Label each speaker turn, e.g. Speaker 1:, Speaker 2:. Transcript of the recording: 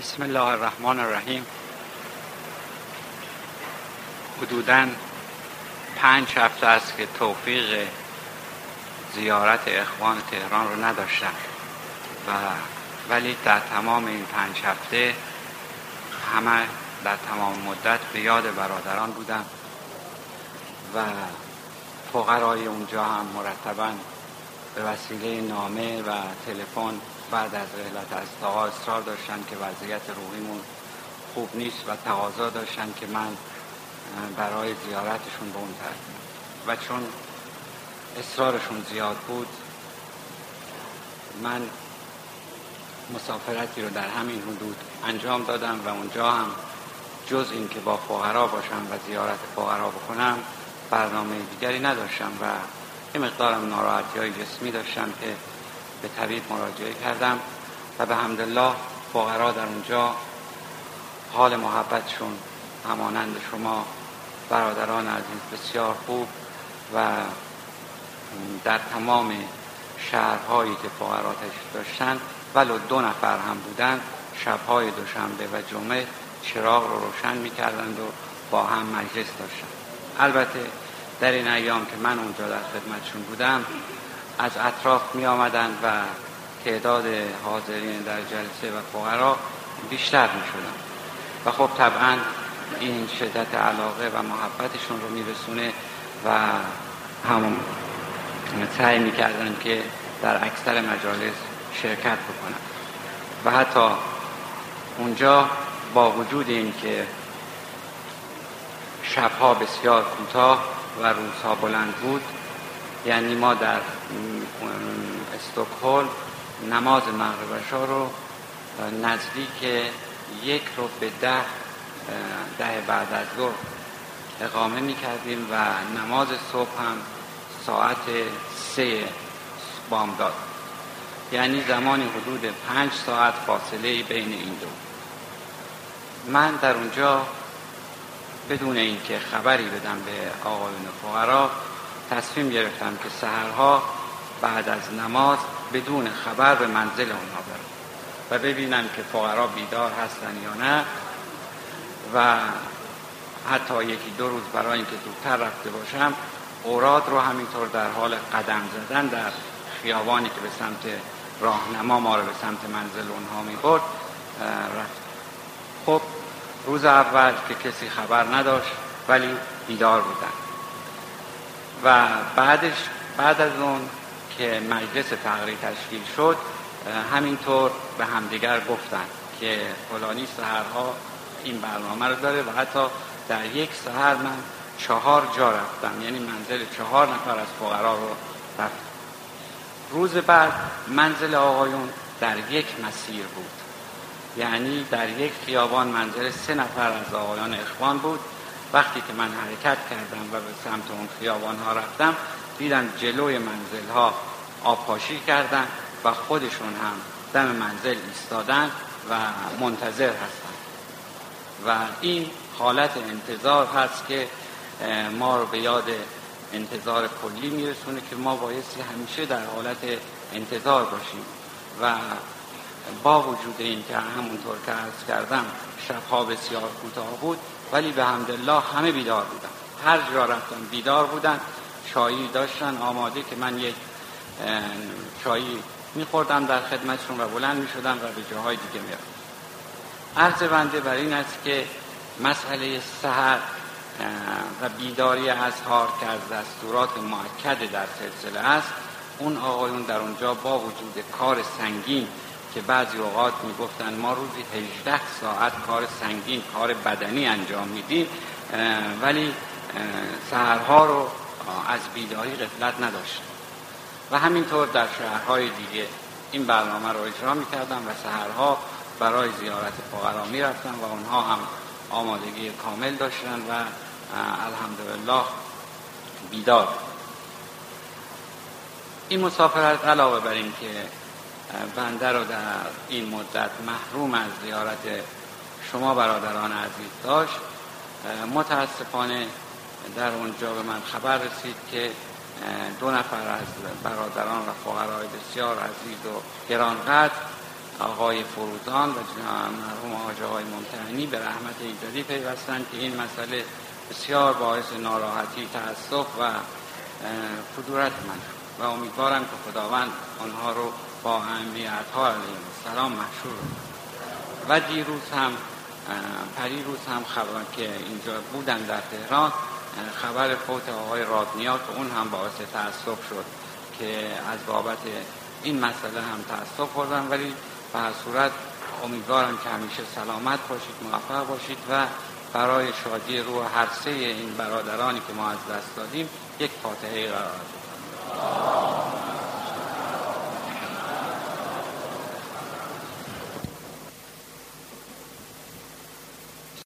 Speaker 1: بسم الله الرحمن الرحیم. حدودا پنج هفته است که توفیق زیارت اخوان تهران رو نداشتم. و ولی در تمام این پنج هفته همه در تمام مدت به یاد برادران بودم و فقرای اونجا هم مرتبا به وسیله نامه و تلفن بعد از رحلت از اصرار داشتن که وضعیت روحیمون خوب نیست و تقاضا داشتن که من برای زیارتشون به اون و چون اصرارشون زیاد بود من مسافرتی رو در همین حدود انجام دادم و اونجا هم جز این که با فقرا باشم و زیارت فقرا بکنم برنامه دیگری نداشتم و یه مقدارم ناراحتی های جسمی داشتم که به طبیب مراجعه کردم و به حمدالله فقرا در اونجا حال محبتشون همانند شما برادران عزیز بسیار خوب و در تمام شهرهایی که فقرا داشتن ولو دو نفر هم بودن شبهای دوشنبه و جمعه چراغ رو روشن می‌کردند و با هم مجلس داشتن البته در این ایام که من اونجا در خدمتشون بودم از اطراف می آمدن و تعداد حاضرین در جلسه و فقرا بیشتر می شدن و خب طبعا این شدت علاقه و محبتشون رو میرسونه و همون سعی می‌کردن که در اکثر مجالس شرکت بکنن. و حتی اونجا با وجود این که شبها بسیار کوتاه و روزها بلند بود یعنی ما در استکهلم نماز مغرب رو نزدیک یک رو به ده ده بعد از ظهر اقامه می کردیم و نماز صبح هم ساعت سه بامداد یعنی زمانی حدود پنج ساعت فاصله بین این دو. من در اونجا بدون اینکه خبری بدم به آقایون فقرا تصمیم گرفتم که سهرها بعد از نماز بدون خبر به منزل اونها برم و ببینم که فقرا بیدار هستن یا نه و حتی یکی دو روز برای اینکه زودتر رفته باشم اوراد رو همینطور در حال قدم زدن در خیابانی که به سمت راهنما ما رو به سمت منزل اونها می برد رفت. خب روز اول که کسی خبر نداشت ولی بیدار بودن. و بعدش بعد از اون که مجلس تقریب تشکیل شد همینطور به همدیگر گفتن که فلانی سهرها این برنامه رو داره و حتی در یک سهر من چهار جا رفتم یعنی منزل چهار نفر از فقرا رو رفتم. روز بعد منزل آقایون در یک مسیر بود. یعنی در یک خیابان منزل سه نفر از آقایان اخوان بود. وقتی که من حرکت کردم و به سمت اون خیابان ها رفتم دیدم جلوی منزل ها آبپاشی کردن و خودشون هم دم منزل ایستادن و منتظر هستن. و این حالت انتظار هست که ما رو به یاد انتظار کلی میرسونه که ما بایستی همیشه در حالت انتظار باشیم. و با وجود این که همونطور که عرض کردم شبها بسیار کوتاه بود ولی به حمدالله همه بیدار بودن. هر جا رفتن بیدار بودن. چایی داشتن آماده که من یک چایی میخوردم در خدمتشون و بلند می‌شدم و به جاهای دیگه میرم عرض بنده بر این است که مسئله سهر و بیداری از هار که از دستورات معکد در سلسله است. اون آقایون در اونجا با وجود کار سنگین که بعضی اوقات می‌گفتن ما روزی 18 ساعت کار سنگین کار بدنی انجام میدیم ولی سهرها رو از بیداری غفلت نداشت و همینطور در شهرهای دیگه این برنامه رو اجرا می‌کردن و سهرها برای زیارت فقرا می‌رفتن و اونها هم آمادگی کامل داشتن و الحمدلله بیدار. این مسافرت علاوه بر این که بنده رو در این مدت محروم از زیارت شما برادران عزیز داشت. متاسفانه در اونجا به من خبر رسید که دو نفر از برادران و فقرای بسیار عزیز و گرانقدر آقای فروزان و مرحوم آقای آقای ممتحنی به رحمت ایزدی پیوستند که این مسئله بسیار باعث ناراحتی تاسف و کدورت من و امیدوارم که خداوند آنها رو با اهمیت ها علیه السلام محشور و دیروز هم پریروز هم خبر که اینجا بودن در تهران. خبر فوت آقای رادنیا که اون هم باعث تاسف شد که از بابت این مسئله هم تاسف خوردن. ولی به هر صورت امیدوارم که همیشه سلامت باشید موفق باشید و برای شادی روح هر سه این برادرانی که ما از دست دادیم یک فاتحه قرار